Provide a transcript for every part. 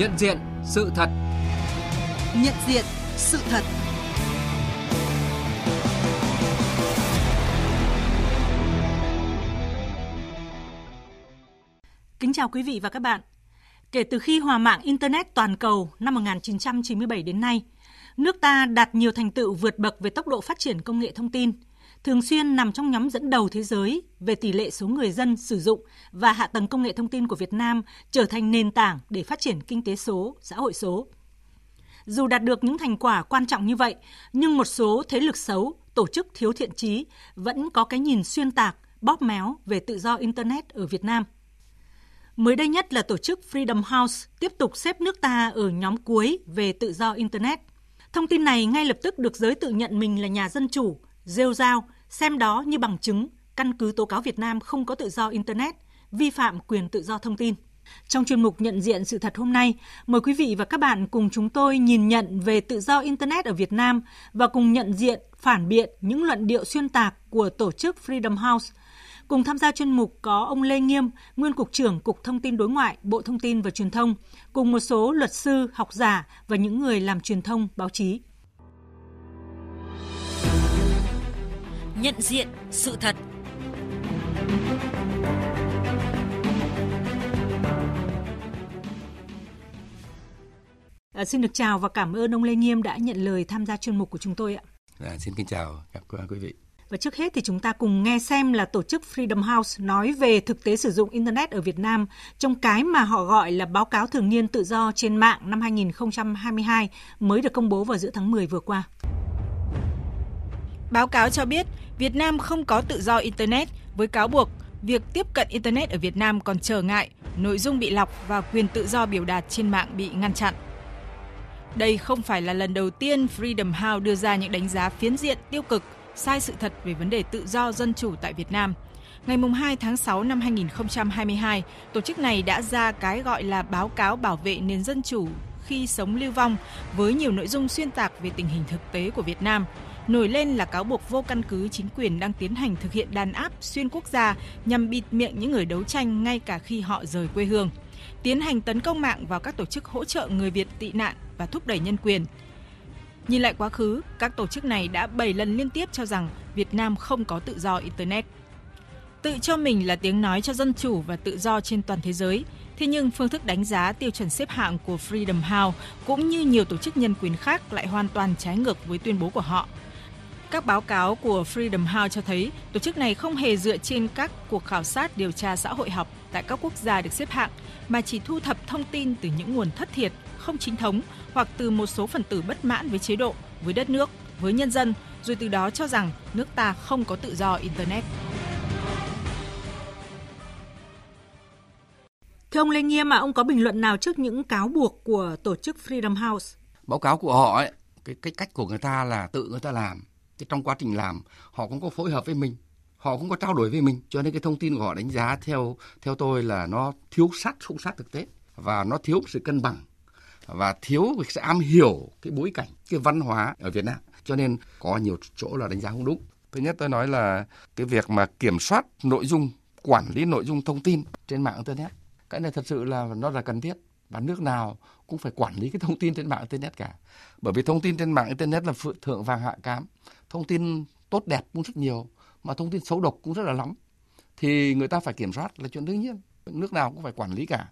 Nhận diện sự thật. Nhận diện sự thật. Kính chào quý vị và các bạn. Kể từ khi hòa mạng Internet toàn cầu năm 1997 đến nay, nước ta đạt nhiều thành tựu vượt bậc về tốc độ phát triển công nghệ thông tin – thường xuyên nằm trong nhóm dẫn đầu thế giới về tỷ lệ số người dân sử dụng và hạ tầng công nghệ thông tin của Việt Nam trở thành nền tảng để phát triển kinh tế số, xã hội số. Dù đạt được những thành quả quan trọng như vậy, nhưng một số thế lực xấu, tổ chức thiếu thiện trí vẫn có cái nhìn xuyên tạc, bóp méo về tự do Internet ở Việt Nam. Mới đây nhất là tổ chức Freedom House tiếp tục xếp nước ta ở nhóm cuối về tự do Internet. Thông tin này ngay lập tức được giới tự nhận mình là nhà dân chủ, rêu rao, xem đó như bằng chứng căn cứ tố cáo Việt Nam không có tự do Internet, vi phạm quyền tự do thông tin. Trong chuyên mục nhận diện sự thật hôm nay, mời quý vị và các bạn cùng chúng tôi nhìn nhận về tự do Internet ở Việt Nam và cùng nhận diện, phản biện những luận điệu xuyên tạc của tổ chức Freedom House. Cùng tham gia chuyên mục có ông Lê Nghiêm, nguyên Cục trưởng Cục Thông tin Đối ngoại, Bộ Thông tin và Truyền thông, cùng một số luật sư, học giả và những người làm truyền thông, báo chí. Nhận diện sự thật. À, xin được chào và cảm ơn ông Lê Nghiêm đã nhận lời tham gia chuyên mục của chúng tôi ạ. À, xin kính chào các quý vị. Và trước hết thì chúng ta cùng nghe xem là tổ chức Freedom House nói về thực tế sử dụng Internet ở Việt Nam trong cái mà họ gọi là báo cáo thường niên tự do trên mạng năm 2022 mới được công bố vào giữa tháng 10 vừa qua. Báo cáo cho biết Việt Nam không có tự do Internet với cáo buộc việc tiếp cận Internet ở Việt Nam còn trở ngại, nội dung bị lọc và quyền tự do biểu đạt trên mạng bị ngăn chặn. Đây không phải là lần đầu tiên Freedom House đưa ra những đánh giá phiến diện tiêu cực, sai sự thật về vấn đề tự do dân chủ tại Việt Nam. Ngày 2 tháng 6 năm 2022, tổ chức này đã ra cái gọi là báo cáo bảo vệ nền dân chủ khi sống lưu vong với nhiều nội dung xuyên tạc về tình hình thực tế của Việt Nam, Nổi lên là cáo buộc vô căn cứ chính quyền đang tiến hành thực hiện đàn áp xuyên quốc gia nhằm bịt miệng những người đấu tranh ngay cả khi họ rời quê hương, tiến hành tấn công mạng vào các tổ chức hỗ trợ người Việt tị nạn và thúc đẩy nhân quyền. Nhìn lại quá khứ, các tổ chức này đã 7 lần liên tiếp cho rằng Việt Nam không có tự do Internet. Tự cho mình là tiếng nói cho dân chủ và tự do trên toàn thế giới, Thế nhưng phương thức đánh giá tiêu chuẩn xếp hạng của Freedom House cũng như nhiều tổ chức nhân quyền khác lại hoàn toàn trái ngược với tuyên bố của họ – các báo cáo của Freedom House cho thấy tổ chức này không hề dựa trên các cuộc khảo sát điều tra xã hội học tại các quốc gia được xếp hạng, mà chỉ thu thập thông tin từ những nguồn thất thiệt, không chính thống hoặc từ một số phần tử bất mãn với chế độ, với đất nước, với nhân dân, rồi từ đó cho rằng nước ta không có tự do Internet. Thưa ông Lê Nghiêm, mà ông có bình luận nào trước những cáo buộc của tổ chức Freedom House? Báo cáo của họ ấy, cái, cái cách của người ta là tự người ta làm thì trong quá trình làm, họ cũng có phối hợp với mình, họ cũng có trao đổi với mình. Cho nên cái thông tin của họ đánh giá theo theo tôi là nó thiếu sát, không sát thực tế và nó thiếu sự cân bằng và thiếu sự am hiểu cái bối cảnh, cái văn hóa ở Việt Nam. Cho nên có nhiều chỗ là đánh giá không đúng. Thứ nhất tôi nói là cái việc mà kiểm soát nội dung, quản lý nội dung thông tin trên mạng internet, cái này thật sự là nó là cần thiết và nước nào cũng phải quản lý cái thông tin trên mạng internet cả. Bởi vì thông tin trên mạng internet là phượng, thượng vàng, hạ cám thông tin tốt đẹp cũng rất nhiều mà thông tin xấu độc cũng rất là lắm. Thì người ta phải kiểm soát là chuyện đương nhiên nước nào cũng phải quản lý cả.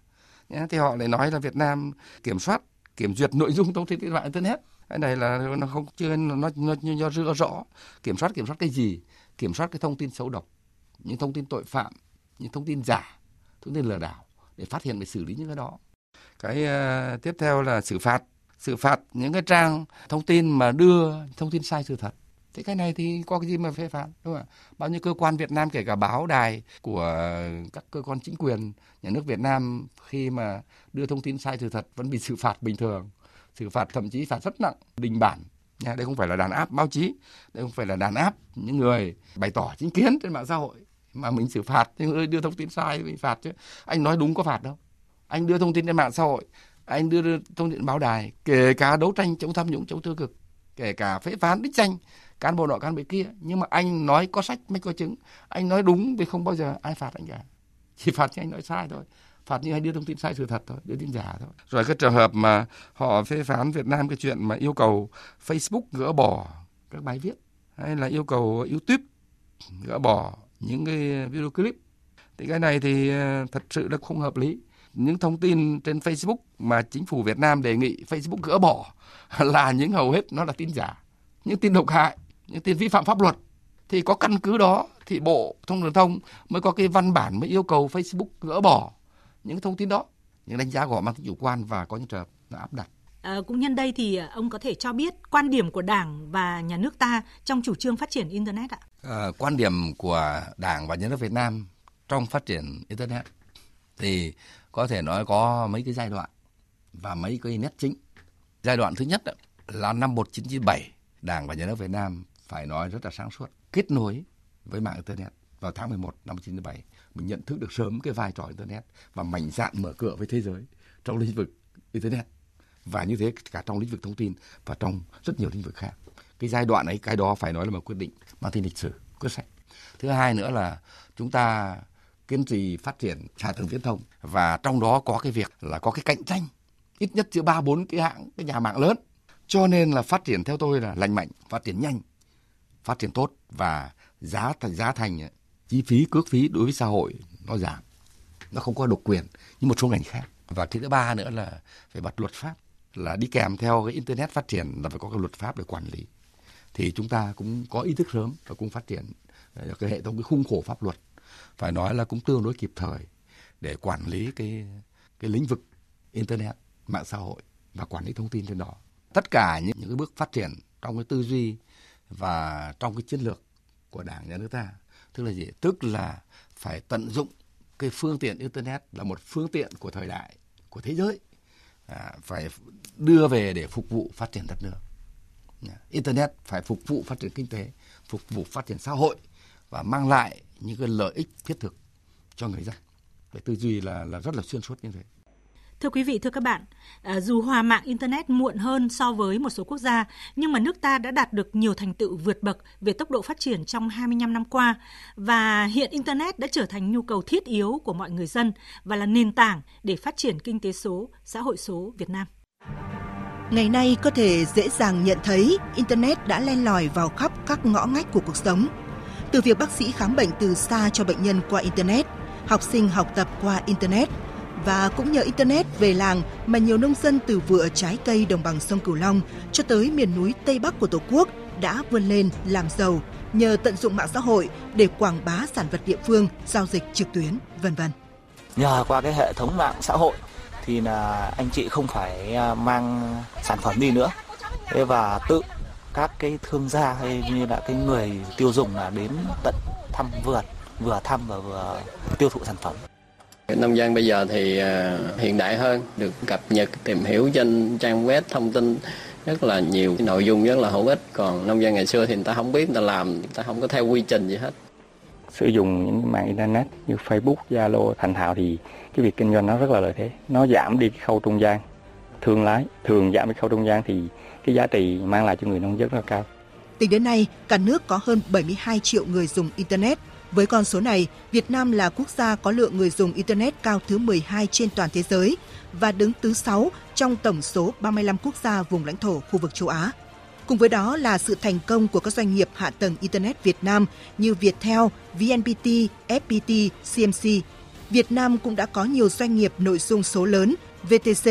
Thì họ lại nói là Việt Nam kiểm soát kiểm duyệt nội dung thông tin trên mạng internet. Cái này là nó không chưa nó nó nó chưa rõ. Kiểm soát kiểm soát cái gì? Kiểm soát cái thông tin xấu độc những thông tin tội phạm những thông tin giả thông tin lừa đảo để phát hiện và xử lý những cái đó. Cái uh, tiếp theo là xử phạt. Xử phạt những cái trang thông tin mà đưa thông tin sai sự thật thế cái này thì có cái gì mà phê phán, đúng không ạ? Bao nhiêu cơ quan Việt Nam, kể cả báo đài của các cơ quan chính quyền nhà nước Việt Nam khi mà đưa thông tin sai sự thật vẫn bị xử phạt bình thường, xử phạt thậm chí phạt rất nặng, đình bản nha. Đây không phải là đàn áp báo chí, đây không phải là đàn áp những người bày tỏ chính kiến trên mạng xã hội mà mình xử phạt. Nhưng ơi đưa thông tin sai bị phạt chứ. Anh nói đúng có phạt đâu. Anh đưa thông tin trên mạng xã hội, anh đưa thông tin báo đài, kể cả đấu tranh chống tham nhũng, chống tiêu cực, kể cả phê phán, đích danh cán bộ nọ, cán bộ kia. Nhưng mà anh nói có sách, mới có chứng. Anh nói đúng thì không bao giờ ai phạt anh cả. Chỉ phạt cho anh nói sai thôi. Phạt như hay đưa thông tin sai sự thật thôi, đưa tin giả thôi. Rồi cái trường hợp mà họ phê phán Việt Nam cái chuyện mà yêu cầu Facebook gỡ bỏ các bài viết, hay là yêu cầu YouTube gỡ bỏ những cái video clip, thì cái này thì ờ, thật sự là không hợp lý. Những thông tin trên Facebook mà chính phủ Việt Nam đề nghị Facebook gỡ bỏ là những hầu hết nó là tin giả. Những tin độc hại những tin vi phạm pháp luật thì có căn cứ đó thì bộ thông truyền thông mới có cái văn bản mới yêu cầu Facebook gỡ bỏ những thông tin đó những đánh giá của họ mang tính chủ quan và có những trường hợp là áp đặt À, cũng nhân đây thì ông có thể cho biết quan điểm của Đảng và nhà nước ta trong chủ trương phát triển Internet ạ? À, quan điểm của Đảng và nhà nước Việt Nam trong phát triển Internet thì có thể nói có mấy cái giai đoạn và mấy cái nét chính. Giai đoạn thứ nhất là năm 1997, Đảng và nhà nước Việt Nam phải nói rất là sáng suốt, kết nối với mạng Internet vào tháng 11 năm 1997. Mình nhận thức được sớm cái vai trò Internet và mạnh dạn mở cửa với thế giới trong lĩnh vực Internet và như thế cả trong lĩnh vực thông tin và trong rất nhiều lĩnh vực khác. Cái giai đoạn ấy, cái đó phải nói là một quyết định mang tính lịch sử, quyết sách. Thứ hai nữa là chúng ta kiên trì phát triển hạ tầng viễn thông và trong đó có cái việc là có cái cạnh tranh ít nhất giữa ba bốn cái hãng cái nhà mạng lớn cho nên là phát triển theo tôi là lành mạnh phát triển nhanh phát triển tốt và giá thành giá thành ờ, chi phí, cước phí đối với xã hội nó giảm. Nó không có độc quyền như một số ngành khác. Và cái thứ ba nữa là phải bật luật pháp, là đi kèm theo cái internet phát triển là phải có cái luật pháp để quản lý. Thì chúng ta cũng có ý thức sớm và cũng phát triển ờ, cái hệ thống, cái khung khổ pháp luật. Phải nói là cũng tương đối kịp thời để quản lý cái cái lĩnh vực internet, mạng xã hội và quản lý thông tin trên đó. Tất cả những những cái bước phát triển trong cái tư duy và trong cái chiến lược của đảng nhà nước ta tức là gì tức là phải tận dụng cái phương tiện internet là một phương tiện của thời đại của thế giới à, phải đưa về để phục vụ phát triển đất nước internet phải phục vụ phát triển kinh tế phục vụ phát triển xã hội và mang lại những cái lợi ích thiết thực cho người dân. Cái tư duy là là rất là xuyên suốt như thế. Thưa quý vị, thưa các bạn, à, dù hòa mạng Internet muộn hơn so với một số quốc gia, nhưng mà nước ta đã đạt được nhiều thành tựu vượt bậc về tốc độ phát triển trong 25 năm qua và hiện Internet đã trở thành nhu cầu thiết yếu của mọi người dân và là nền tảng để phát triển kinh tế số, xã hội số Việt Nam. Ngày nay có thể dễ dàng nhận thấy Internet đã len lỏi vào khắp các ngõ ngách của cuộc sống – từ việc bác sĩ khám bệnh từ xa cho bệnh nhân qua Internet, học sinh học tập qua Internet, và cũng nhờ Internet về làng mà nhiều nông dân từ vựa trái cây đồng bằng sông Cửu Long cho tới miền núi Tây Bắc của Tổ quốc đã vươn lên làm giàu nhờ tận dụng mạng xã hội để quảng bá sản vật địa phương, giao dịch trực tuyến, vân vân. Nhờ qua cái hệ thống mạng xã hội thì là anh chị không phải à, mang sản phẩm đi nữa. Thế và tự các cái thương gia hay như là cái người tiêu dùng là đến tận thăm vườn vừa thăm và vừa tiêu thụ sản phẩm nông dân bây giờ thì à, hiện đại hơn được cập nhật tìm hiểu trên trang web thông tin rất là nhiều cái nội dung rất là hữu ích còn nông dân ngày xưa thì người ta không biết người ta làm người ta không có theo quy trình gì hết sử dụng những mạng internet như Facebook, Zalo thành thạo thì cái việc kinh doanh nó rất là lợi thế nó giảm đi cái khâu trung gian thương lái thường giảm cái khâu trung gian thì cái giá trị mang lại cho người nông dân rất là cao. Tính đến nay, cả nước có hơn 72 triệu người dùng Internet. Với con số này, Việt Nam là quốc gia có lượng người dùng Internet cao thứ 12 trên toàn thế giới và đứng thứ 6 trong tổng số 35 quốc gia vùng lãnh thổ khu vực châu Á. Cùng với đó là sự thành công của các doanh nghiệp hạ tầng Internet Việt Nam như Viettel, VNPT, FPT, CMC. Việt Nam cũng đã có nhiều doanh nghiệp nội dung số lớn VTC,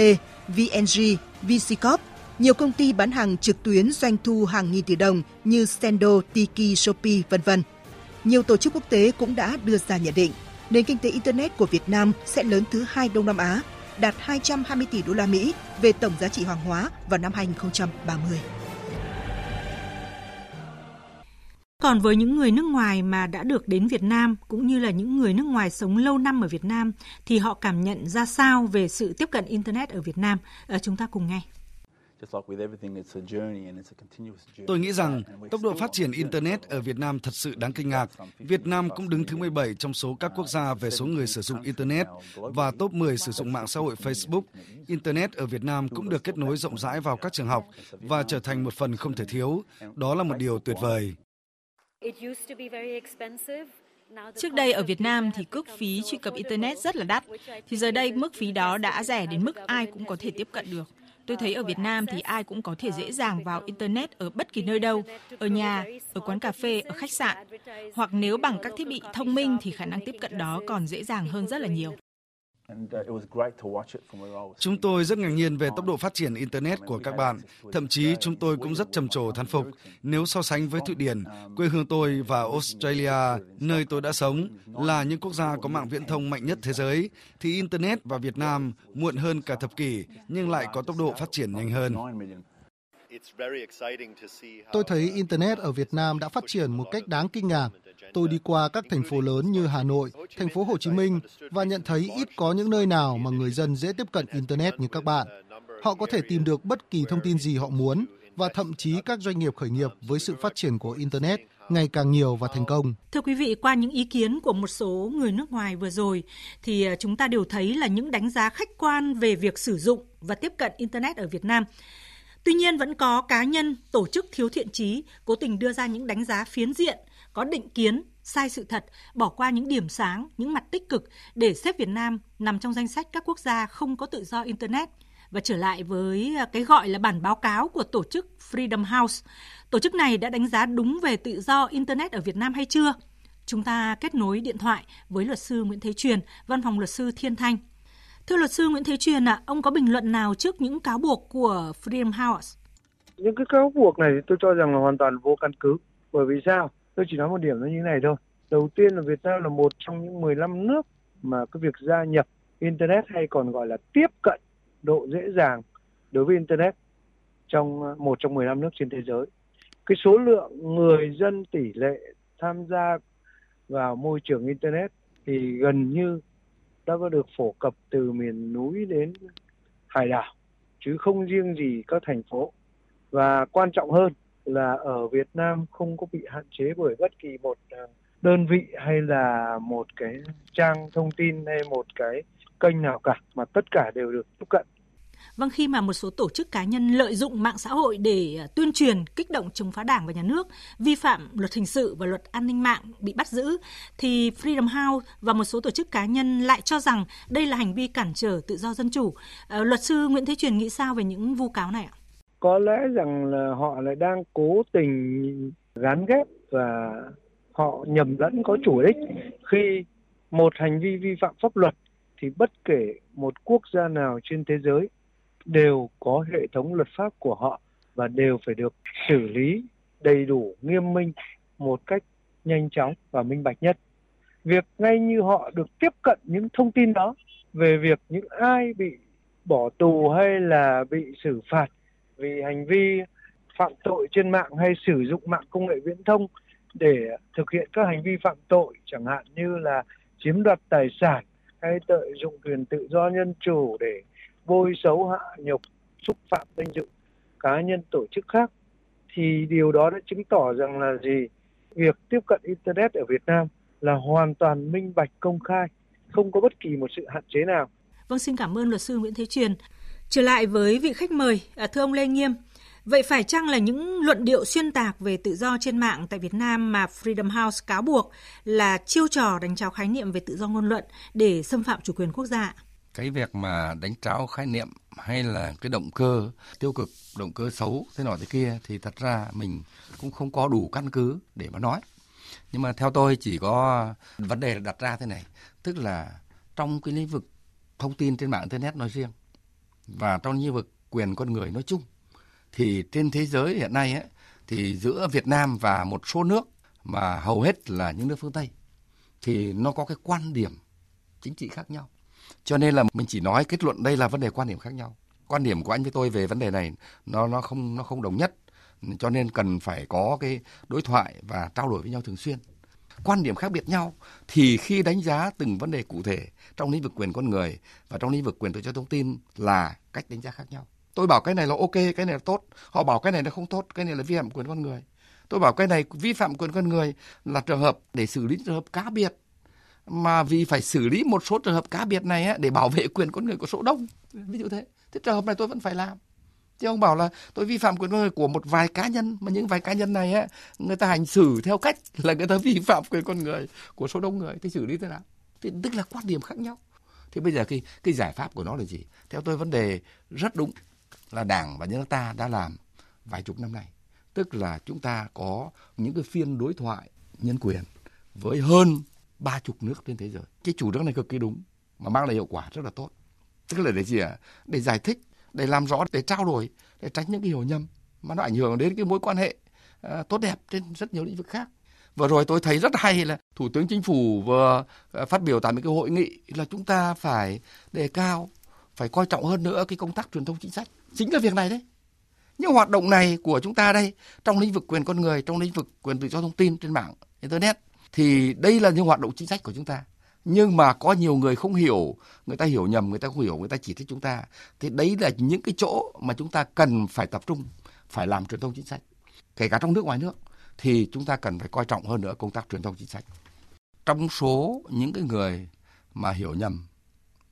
VNG, VCcorp nhiều công ty bán hàng trực tuyến doanh thu hàng nghìn tỷ đồng như Sendo, Tiki, Shopee, vân vân. Nhiều tổ chức quốc tế cũng đã đưa ra nhận định nền kinh tế internet của Việt Nam sẽ lớn thứ hai Đông Nam Á, đạt 220 tỷ đô la Mỹ về tổng giá trị hàng hóa vào năm 2030. Còn với những người nước ngoài mà đã được đến Việt Nam cũng như là những người nước ngoài sống lâu năm ở Việt Nam thì họ cảm nhận ra sao về sự tiếp cận internet ở Việt Nam? À, chúng ta cùng nghe. Tôi nghĩ rằng tốc độ phát triển Internet ở Việt Nam thật sự đáng kinh ngạc. Việt Nam cũng đứng thứ 17 trong số các quốc gia về số người sử dụng Internet và top 10 sử dụng mạng xã hội Facebook. Internet ở Việt Nam cũng được kết nối rộng rãi vào các trường học và trở thành một phần không thể thiếu. Đó là một điều tuyệt vời. Trước đây ở Việt Nam thì cước phí truy cập Internet rất là đắt, thì giờ đây mức phí đó đã rẻ đến mức ai cũng có thể tiếp cận được. Tôi thấy ở Việt Nam thì ai cũng có thể dễ dàng vào Internet ở bất kỳ nơi đâu, ở nhà, ở quán cà phê, ở khách sạn. Hoặc nếu bằng các thiết bị thông minh thì khả năng tiếp cận đó còn dễ dàng hơn rất là nhiều. Chúng tôi rất ngạc nhiên về tốc độ phát triển Internet của các bạn. Thậm chí chúng tôi cũng rất trầm trồ thán phục. Nếu so sánh với Thụy Điển, quê hương tôi và Australia, nơi tôi đã sống, là những quốc gia có mạng viễn thông mạnh nhất thế giới, thì Internet và Việt Nam muộn hơn cả thập kỷ nhưng lại có tốc độ phát triển nhanh hơn. Tôi thấy Internet ở Việt Nam đã phát triển một cách đáng kinh ngạc. Tôi đi qua các thành phố lớn như Hà Nội, thành phố Hồ Chí Minh và nhận thấy ít có những nơi nào mà người dân dễ tiếp cận Internet như các bạn. Họ có thể tìm được bất kỳ thông tin gì họ muốn và thậm chí các doanh nghiệp khởi nghiệp với sự phát triển của Internet ngày càng nhiều và thành công. Thưa quý vị, qua những ý kiến của một số người nước ngoài vừa rồi thì à, chúng ta đều thấy là những đánh giá khách quan về việc sử dụng và tiếp cận Internet ở Việt Nam. Tuy nhiên vẫn có cá nhân, tổ chức thiếu thiện trí cố tình đưa ra những đánh giá phiến diện, có định kiến, sai sự thật, bỏ qua những điểm sáng, những mặt tích cực để xếp Việt Nam nằm trong danh sách các quốc gia không có tự do Internet. Và trở lại với à, cái gọi là bản báo cáo của tổ chức Freedom House. Tổ chức này đã đánh giá đúng về tự do Internet ở Việt Nam hay chưa? Chúng ta kết nối điện thoại với luật sư Nguyễn Thế Truyền, văn phòng luật sư Thiên Thanh. Thưa luật sư Nguyễn Thế Truyền ạ, à, ông có bình luận nào trước những cáo buộc của Freedom House? Những cái cáo buộc này tôi cho rằng là hoàn toàn vô căn cứ. Bởi vì sao? Tôi chỉ nói một điểm là như này thôi. Đầu tiên là Việt Nam là một trong những 15 nước mà cái việc gia nhập Internet hay còn gọi là tiếp cận độ dễ dàng đối với Internet trong ờ, một trong 15 nước trên thế giới. Cái số lượng người dân tỷ lệ tham gia vào môi trường Internet thì gần như đã có được phổ cập từ miền núi đến hải đảo, chứ không riêng gì các thành phố và quan trọng hơn là ở Việt Nam không có bị hạn chế bởi bất kỳ một à, đơn vị hay là một cái trang thông tin hay một cái kênh nào cả mà tất cả đều được tiếp cận Vâng, khi mà một số tổ chức cá nhân lợi dụng mạng xã hội để à, tuyên truyền, kích động chống phá Đảng và Nhà nước, vi phạm luật hình sự và luật an ninh mạng bị bắt giữ, thì Freedom House và một số tổ chức cá nhân lại cho rằng đây là hành vi cản trở tự do dân chủ. Ờ, luật sư Nguyễn Thế Truyền nghĩ sao về những vu cáo này ạ? Có lẽ rằng là họ lại đang cố tình gán ghép và họ nhầm lẫn có chủ đích. Khi một hành vi vi phạm pháp luật thì bất kể một quốc gia nào trên thế giới đều có hệ thống luật pháp của họ và đều phải được xử lý đầy đủ, nghiêm minh một cách nhanh chóng và minh bạch nhất. Việc ngay như họ được tiếp cận những thông tin đó về việc những ai bị bỏ tù hay là bị xử phạt vì hành vi phạm tội trên mạng hay sử dụng mạng công nghệ viễn thông để thực hiện các hành vi phạm tội, chẳng hạn như là chiếm đoạt tài sản hay lợi dụng quyền tự do nhân chủ để bôi xấu hạ nhục, xúc phạm danh dự cá nhân tổ chức khác, thì điều đó đã chứng tỏ rằng là gì việc tiếp cận internet ở Việt Nam là hoàn toàn minh bạch, công khai, không có bất kỳ một sự hạn chế nào. Vâng xin cảm ơn luật sư Nguyễn Thế Truyền. Trở lại với vị khách mời, à, thưa ông Lê Nghiêm, Vậy phải chăng là những luận điệu xuyên tạc về tự do trên mạng tại Việt Nam mà Freedom House cáo buộc là chiêu trò đánh tráo khái niệm về tự do ngôn luận để xâm phạm chủ quyền quốc gia? cái việc mà đánh tráo khái niệm hay là cái động cơ tiêu cực động cơ xấu thế nọ thế kia thì thật ra mình cũng không có đủ căn cứ để mà nói nhưng mà theo tôi chỉ có vấn đề đặt ra thế này tức là trong cái lĩnh vực thông tin trên mạng internet nói riêng và trong lĩnh vực quyền con người nói chung thì trên thế giới hiện nay ấy, thì giữa Việt Nam và một số nước mà hầu hết là những nước phương Tây thì nó có cái quan điểm chính trị khác nhau cho nên là mình chỉ nói kết luận đây là vấn đề quan điểm khác nhau. Quan điểm của anh với tôi về vấn đề này nó nó không nó không đồng nhất. Cho nên cần phải có cái đối thoại và trao đổi với nhau thường xuyên. Quan điểm khác biệt nhau thì khi đánh giá từng vấn đề cụ thể trong lĩnh vực quyền con người và trong lĩnh vực quyền tự do thông tin là cách đánh giá khác nhau. Tôi bảo cái này là ok, cái này là tốt. Họ bảo cái này là không tốt, cái này là vi phạm quyền con người. Tôi bảo cái này vi phạm quyền con người là trường hợp để xử lý trường hợp cá biệt mà vì phải xử lý một số trường hợp cá biệt này để bảo vệ quyền con người của số đông ví dụ thế thế trường hợp này tôi vẫn phải làm chứ ông bảo là, tôi vi phạm quyền con người của một vài cá nhân, mà những vài cá nhân này á, người ta hành xử theo cách là người ta vi phạm quyền con người của số đông người. Thì xử lý thế nào? Thì tức là quan điểm khác nhau. Thì bây giờ cái cái giải pháp của nó là gì? Theo tôi, vấn đề rất đúng là đảng và nhân nước ta đã làm vài chục năm nay. Tức là chúng ta có những cái phiên đối thoại nhân quyền với hơn ba chục nước trên thế giới. Cái chủ trương này cực kỳ đúng, mà mang lại hiệu quả rất là tốt. Tức là để gì ạ? Để giải thích để làm rõ để trao đổi để tránh những cái hiểu nhầm mà nó ảnh hưởng đến cái mối quan hệ à, tốt đẹp trên rất nhiều lĩnh vực khác. Vừa rồi tôi thấy rất hay là thủ tướng chính phủ vừa ờ, phát biểu tại một cái hội nghị là chúng ta phải đề cao phải coi trọng hơn nữa cái công tác truyền thông chính sách. Chính là việc này đấy. Những hoạt động này của chúng ta đây trong lĩnh vực quyền con người trong lĩnh vực quyền tự do thông tin trên mạng internet thì đây là những hoạt động chính sách của chúng ta nhưng mà có nhiều người không hiểu. Người ta hiểu nhầm, người ta không hiểu, người ta chỉ thích chúng ta. Thì đấy là những cái chỗ mà chúng ta cần phải tập trung, phải làm truyền thông chính sách. Kể cả trong nước, ngoài nước, thì chúng ta cần phải coi trọng hơn nữa công tác truyền thông chính sách. Trong số những cái người mà hiểu nhầm,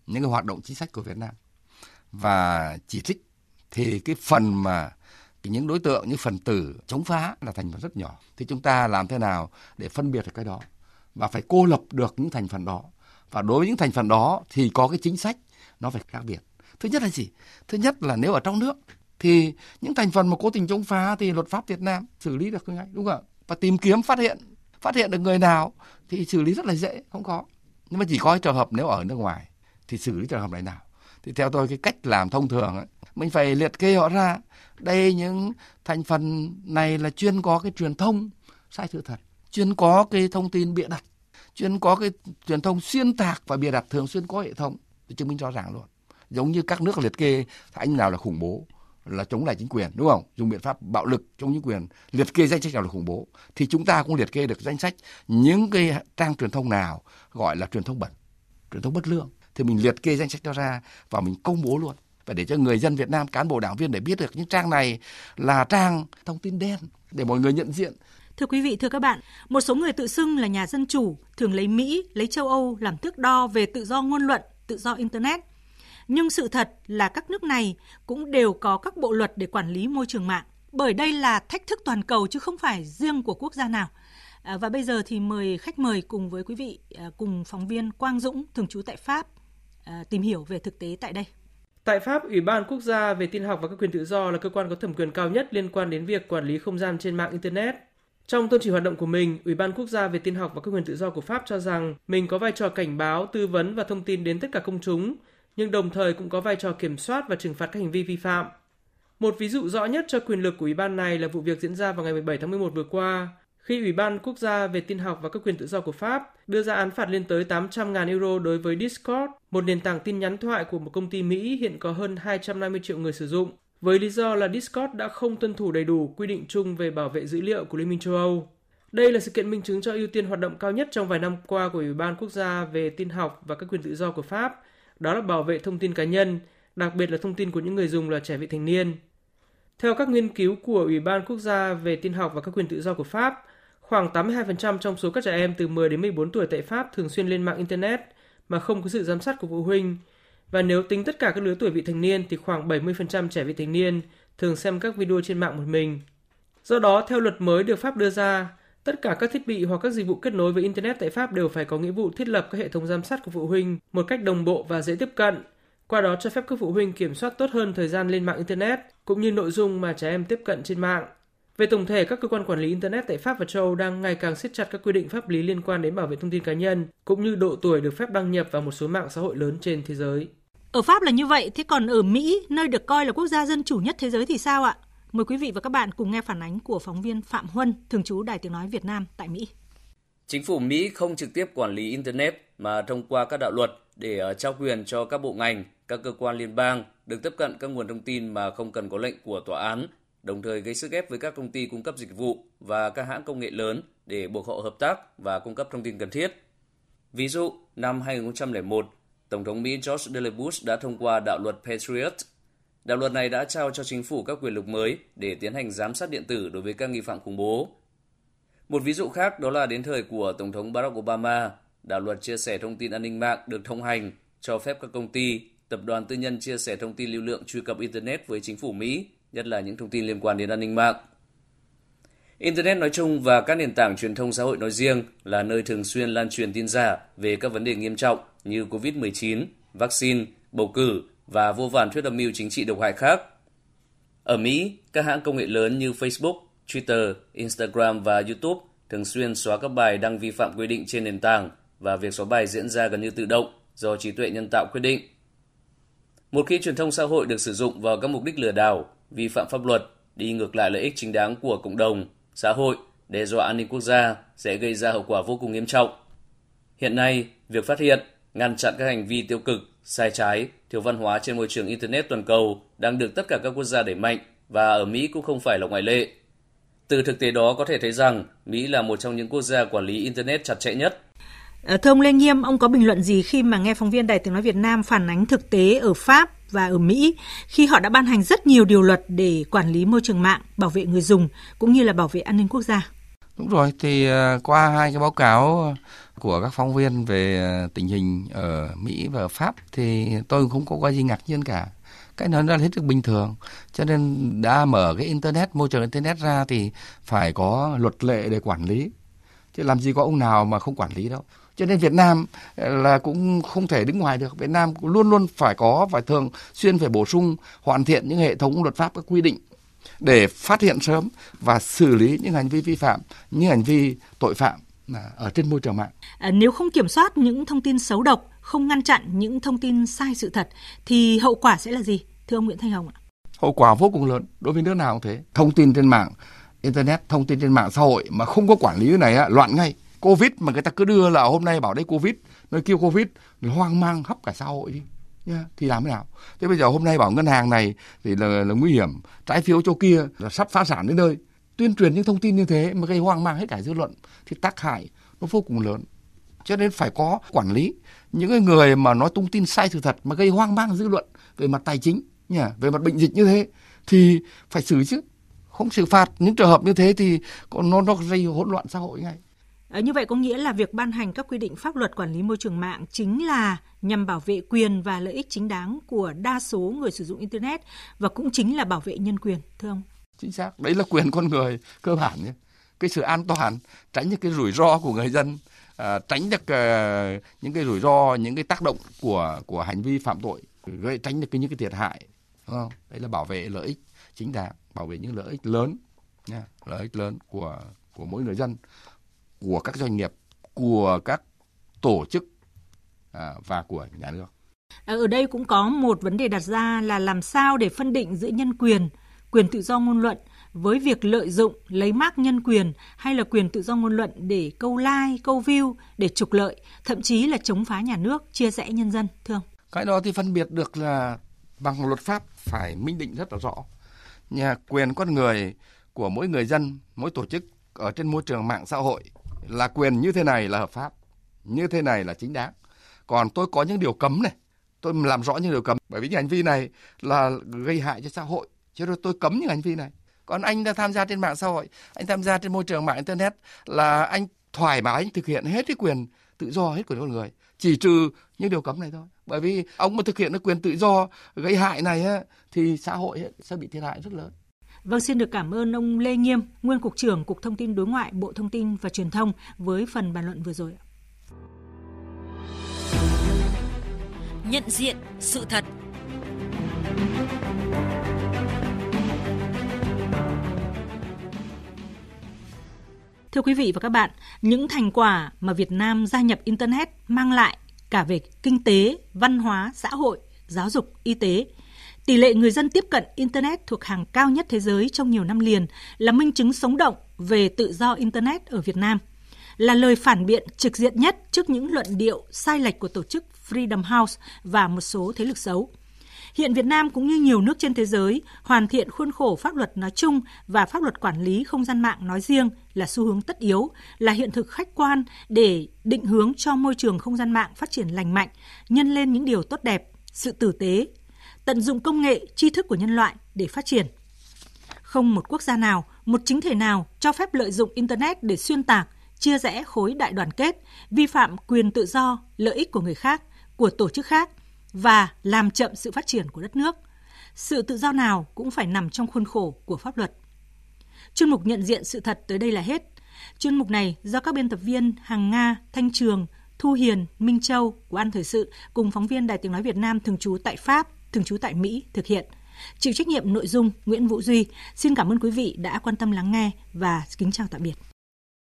những cái hoạt động chính sách của Việt Nam và chỉ trích thì cái phần mà những đối tượng, những phần tử chống phá là thành phần rất nhỏ. Thì chúng ta làm thế nào để phân biệt được cái đó? Và phải cô lập được những thành phần đó. Và đối với những thành phần đó thì có cái chính sách nó phải khác biệt. Thứ nhất là gì? Thứ nhất là nếu ở trong nước thì những thành phần mà cố tình chống phá thì luật pháp Việt Nam xử lý được ngay đúng không ạ? Và tìm kiếm phát hiện phát hiện được người nào thì xử lý rất là dễ không có. Nhưng mà chỉ có trường hợp nếu ở nước ngoài thì xử lý trường hợp này nào. Thì theo tôi cái cách làm thông thường ấy, mình phải liệt kê họ ra. Đây những thành phần này là chuyên có cái truyền thông sai sự thật chuyên có cái thông tin bịa đặt, chuyên có cái truyền thông xuyên tạc và bịa đặt thường xuyên có hệ thống để chứng minh rõ ràng luôn. Giống như các nước liệt kê anh nào là khủng bố là chống lại chính quyền, đúng không? Dùng biện pháp bạo lực chống chính quyền, liệt kê danh sách nào là khủng bố, thì chúng ta cũng liệt kê được danh sách những cái trang truyền thông nào gọi là truyền thông bẩn, truyền thông bất lương. Thì mình liệt kê danh sách đó ra và mình công bố luôn. Và để cho người dân Việt Nam, cán bộ đảng viên để biết được những trang này là trang thông tin đen để mọi người nhận diện. Thưa quý vị, thưa các bạn, một số người tự xưng là nhà dân chủ thường lấy Mỹ, lấy châu Âu làm thước đo về tự do ngôn luận, tự do Internet. Nhưng sự thật là các nước này cũng đều có các bộ luật để quản lý môi trường mạng, bởi đây là thách thức toàn cầu chứ không phải riêng của quốc gia nào. À, và bây giờ thì mời khách mời cùng với quý vị, à, cùng phóng viên Quang Dũng, thường trú tại Pháp, à, tìm hiểu về thực tế tại đây. Tại Pháp, Ủy ban Quốc gia về tin học và các quyền tự do là cơ quan có thẩm quyền cao nhất liên quan đến việc quản lý không gian trên mạng Internet. Trong tôn chỉ hoạt động của mình, Ủy ban Quốc gia về tin học và các quyền tự do của Pháp cho rằng mình có vai trò cảnh báo, tư vấn và thông tin đến tất cả công chúng, nhưng đồng thời cũng có vai trò kiểm soát và trừng phạt các hành vi vi phạm. Một ví dụ rõ nhất cho quyền lực của Ủy ban này là vụ việc diễn ra vào ngày 17 tháng 11 vừa qua, khi Ủy ban Quốc gia về tin học và các quyền tự do của Pháp đưa ra án phạt lên tới 800.000 euro đối với Discord, một nền tảng tin nhắn thoại của một công ty Mỹ hiện có hơn 250 triệu người sử dụng, với lý do là Discord đã không tuân thủ đầy đủ quy định chung về bảo vệ dữ liệu của Liên minh châu Âu. Đây là sự kiện minh chứng cho ưu tiên hoạt động cao nhất trong vài năm qua của Ủy ban Quốc gia về tin học và các quyền tự do của Pháp, đó là bảo vệ thông tin cá nhân, đặc biệt là thông tin của những người dùng là trẻ vị thành niên. Theo các nghiên cứu của Ủy ban Quốc gia về tin học và các quyền tự do của Pháp, khoảng 82% trong số các trẻ em từ 10 đến 14 tuổi tại Pháp thường xuyên lên mạng Internet mà không có sự giám sát của phụ huynh, và nếu tính tất cả các lứa tuổi vị thành niên thì khoảng 70% trẻ vị thành niên thường xem các video trên mạng một mình. Do đó, theo luật mới được Pháp đưa ra, tất cả các thiết bị hoặc các dịch vụ kết nối với Internet tại Pháp đều phải có nghĩa vụ thiết lập các hệ thống giám sát của phụ huynh một cách đồng bộ và dễ tiếp cận, qua đó cho phép các phụ huynh kiểm soát tốt hơn thời gian lên mạng Internet cũng như nội dung mà trẻ em tiếp cận trên mạng. Về tổng thể, các cơ quan quản lý Internet tại Pháp và châu Âu đang ngày càng siết chặt các quy định pháp lý liên quan đến bảo vệ thông tin cá nhân, cũng như độ tuổi được phép đăng nhập vào một số mạng xã hội lớn trên thế giới. Ở Pháp là như vậy, thế còn ở Mỹ, nơi được coi là quốc gia dân chủ nhất thế giới thì sao ạ? Mời quý vị và các bạn cùng nghe phản ánh của phóng viên Phạm Huân, thường trú Đài Tiếng Nói Việt Nam tại Mỹ. Chính phủ Mỹ không trực tiếp quản lý Internet mà thông qua các đạo luật để ờ, trao quyền cho các bộ ngành, các cơ quan liên bang được tiếp cận các nguồn thông tin mà không cần có lệnh của tòa án, đồng thời gây sức ép với các công ty cung cấp dịch vụ và các hãng công nghệ lớn để buộc họ hợp tác và cung cấp thông tin cần thiết. Ví dụ, năm 2001, Tổng thống Mỹ George W. Bush đã thông qua đạo luật Patriot. Đạo luật này đã trao cho chính phủ các quyền lực mới để tiến hành giám sát điện tử đối với các nghi phạm khủng bố. Một ví dụ khác đó là đến thời của Tổng thống Barack Obama, đạo luật chia sẻ thông tin an ninh mạng được thông hành cho phép các công ty, tập đoàn tư nhân chia sẻ thông tin lưu lượng truy cập Internet với chính phủ Mỹ nhất là những thông tin liên quan đến an ninh mạng. Internet nói chung và các nền tảng truyền thông xã hội nói riêng là nơi thường xuyên lan truyền tin giả về các vấn đề nghiêm trọng như COVID-19, vaccine, bầu cử và vô vàn thuyết âm mưu chính trị độc hại khác. Ở Mỹ, các hãng công nghệ lớn như Facebook, Twitter, Instagram và YouTube thường xuyên xóa các bài đăng vi phạm quy định trên nền tảng và việc xóa bài diễn ra gần như tự động do trí tuệ nhân tạo quyết định. Một khi truyền thông xã hội được sử dụng vào các mục đích lừa đảo, vi phạm pháp luật, đi ngược lại lợi ích chính đáng của cộng đồng, xã hội, đe dọa an ninh quốc gia sẽ gây ra hậu quả vô cùng nghiêm trọng. Hiện nay, việc phát hiện, ngăn chặn các hành vi tiêu cực, sai trái, thiếu văn hóa trên môi trường Internet toàn cầu đang được tất cả các quốc gia đẩy mạnh và ở Mỹ cũng không phải là ngoại lệ. Từ thực tế đó có thể thấy rằng Mỹ là một trong những quốc gia quản lý Internet chặt chẽ nhất. Ờ, thưa ông Lê Nghiêm, ông có bình luận gì khi mà nghe phóng viên Đài Tiếng Nói Việt Nam phản ánh thực tế ở Pháp và ở Mỹ khi họ đã ban hành rất nhiều điều luật để quản lý môi trường mạng, bảo vệ người dùng cũng như là bảo vệ an ninh quốc gia? Đúng rồi, thì à, qua hai cái báo cáo của các phóng viên về à, tình hình ở Mỹ và ở Pháp thì tôi cũng không có gì ngạc nhiên cả. Cái nó là hết sức bình thường cho nên đã mở cái internet môi trường internet ra thì phải có luật lệ để quản lý. Chứ làm gì có ông nào mà không quản lý đâu cho nên Việt Nam ờ, là cũng không thể đứng ngoài được Việt Nam cũng luôn luôn phải có và thường xuyên phải bổ sung hoàn thiện những hệ thống luật pháp các quy định để phát hiện sớm và xử lý những hành vi vi phạm những hành vi tội phạm ở trên môi trường mạng. À, nếu không kiểm soát những thông tin xấu độc, không ngăn chặn những thông tin sai sự thật thì hậu quả sẽ là gì? Thưa ông Nguyễn Thanh Hồng ạ. Hậu quả vô cùng lớn đối với nước nào cũng thế. Thông tin trên mạng internet, thông tin trên mạng xã hội mà không có quản lý cái này á, loạn ngay. Covid mà người ta cứ đưa là hôm nay bảo đây Covid, nơi kêu Covid, hoang mang khắp cả xã hội đi. Nha, thì làm thế nào? Thế bây giờ hôm nay bảo ngân hàng này thì là, là nguy hiểm, trái phiếu chỗ kia là sắp phá sản đến nơi. Tuyên truyền những thông tin như thế mà gây hoang mang hết cả dư luận thì tác hại nó vô cùng lớn. Cho nên phải có quản lý những cái người mà nói tung tin sai sự thật mà gây hoang mang dư luận về mặt tài chính, nha, về mặt bệnh dịch như thế thì phải xử chứ không xử phạt những trường hợp như thế thì nó nó gây hỗn loạn xã hội ngay. Ờ, như vậy có nghĩa là việc ban hành các quy định pháp luật quản lý môi trường mạng chính là nhằm bảo vệ quyền và lợi ích chính đáng của đa số người sử dụng internet và cũng chính là bảo vệ nhân quyền, thưa ông. Chính xác, đấy là quyền con người cơ bản nhé. Cái sự an toàn, tránh những cái rủi ro của người dân, à, tránh được uh, những cái rủi ro, những cái tác động của của hành vi phạm tội, gây tránh được cái những cái thiệt hại, đúng không? Đấy là bảo vệ lợi ích chính đáng bảo vệ những lợi ích lớn nha, lợi ích lớn của của mỗi người dân của các doanh nghiệp của các tổ chức à, và của nhà nước à, ở đây cũng có một vấn đề đặt ra là làm sao để phân định giữa nhân quyền quyền tự do ngôn luận với việc lợi dụng lấy mác nhân quyền hay là quyền tự do ngôn luận để câu like, câu view, để trục lợi, thậm chí là chống phá nhà nước, chia rẽ nhân dân, thưa ông? Cái đó thì phân biệt được là bằng luật pháp phải minh định rất là rõ nhà quyền con người của mỗi người dân, mỗi tổ chức ở trên môi trường mạng xã hội là quyền như thế này là hợp pháp, như thế này là chính đáng. Còn tôi có những điều cấm này, tôi làm rõ những điều cấm bởi vì những hành vi này là gây hại cho xã hội, cho nên tôi cấm những hành vi này. Còn anh đã tham gia trên mạng xã hội, anh tham gia trên môi trường mạng internet là anh thoải mái anh thực hiện hết cái quyền tự do hết của con người, chỉ trừ những điều cấm này thôi bởi vì ông mà thực hiện cái quyền tự do gây hại này á, thì xã hội sẽ bị thiệt hại rất lớn. Vâng, xin được cảm ơn ông Lê Nghiêm, nguyên cục trưởng Cục Thông tin Đối ngoại Bộ Thông tin và Truyền thông với phần bàn luận vừa rồi. Nhận diện sự thật. Thưa quý vị và các bạn, những thành quả mà Việt Nam gia nhập Internet mang lại cả về kinh tế, văn hóa, xã hội, giáo dục, y tế. Tỷ lệ người dân tiếp cận Internet thuộc hàng cao nhất thế giới trong nhiều năm liền là minh chứng sống động về tự do Internet ở Việt Nam, là lời phản biện trực diện nhất trước những luận điệu sai lệch của tổ chức Freedom House và một số thế lực xấu. Hiện Việt Nam cũng như nhiều nước trên thế giới hoàn thiện khuôn khổ pháp luật nói chung và pháp luật quản lý không gian mạng nói riêng là xu hướng tất yếu, là hiện thực khách quan để định hướng cho môi trường không gian mạng phát triển lành mạnh, nhân lên những điều tốt đẹp, sự tử tế, tận dụng công nghệ, tri thức của nhân loại để phát triển. Không một quốc gia nào, một chính thể nào cho phép lợi dụng internet để xuyên tạc, chia rẽ khối đại đoàn kết, vi phạm quyền tự do, lợi ích của người khác, của tổ chức khác – và làm chậm sự phát triển của đất nước. sự tự do nào cũng phải nằm trong khuôn khổ của pháp luật. Chuyên mục nhận diện sự thật tới đây là hết. Chuyên mục này do các biên tập viên Hằng Nga, Thanh Trường, Thu Hiền, Minh Châu của An Thời sự cùng phóng viên Đài Tiếng Nói Việt Nam thường trú tại Pháp, thường trú tại Mỹ thực hiện. Chịu trách nhiệm nội dung Nguyễn Vũ Duy. Xin cảm ơn quý vị đã quan tâm lắng nghe và kính chào tạm biệt.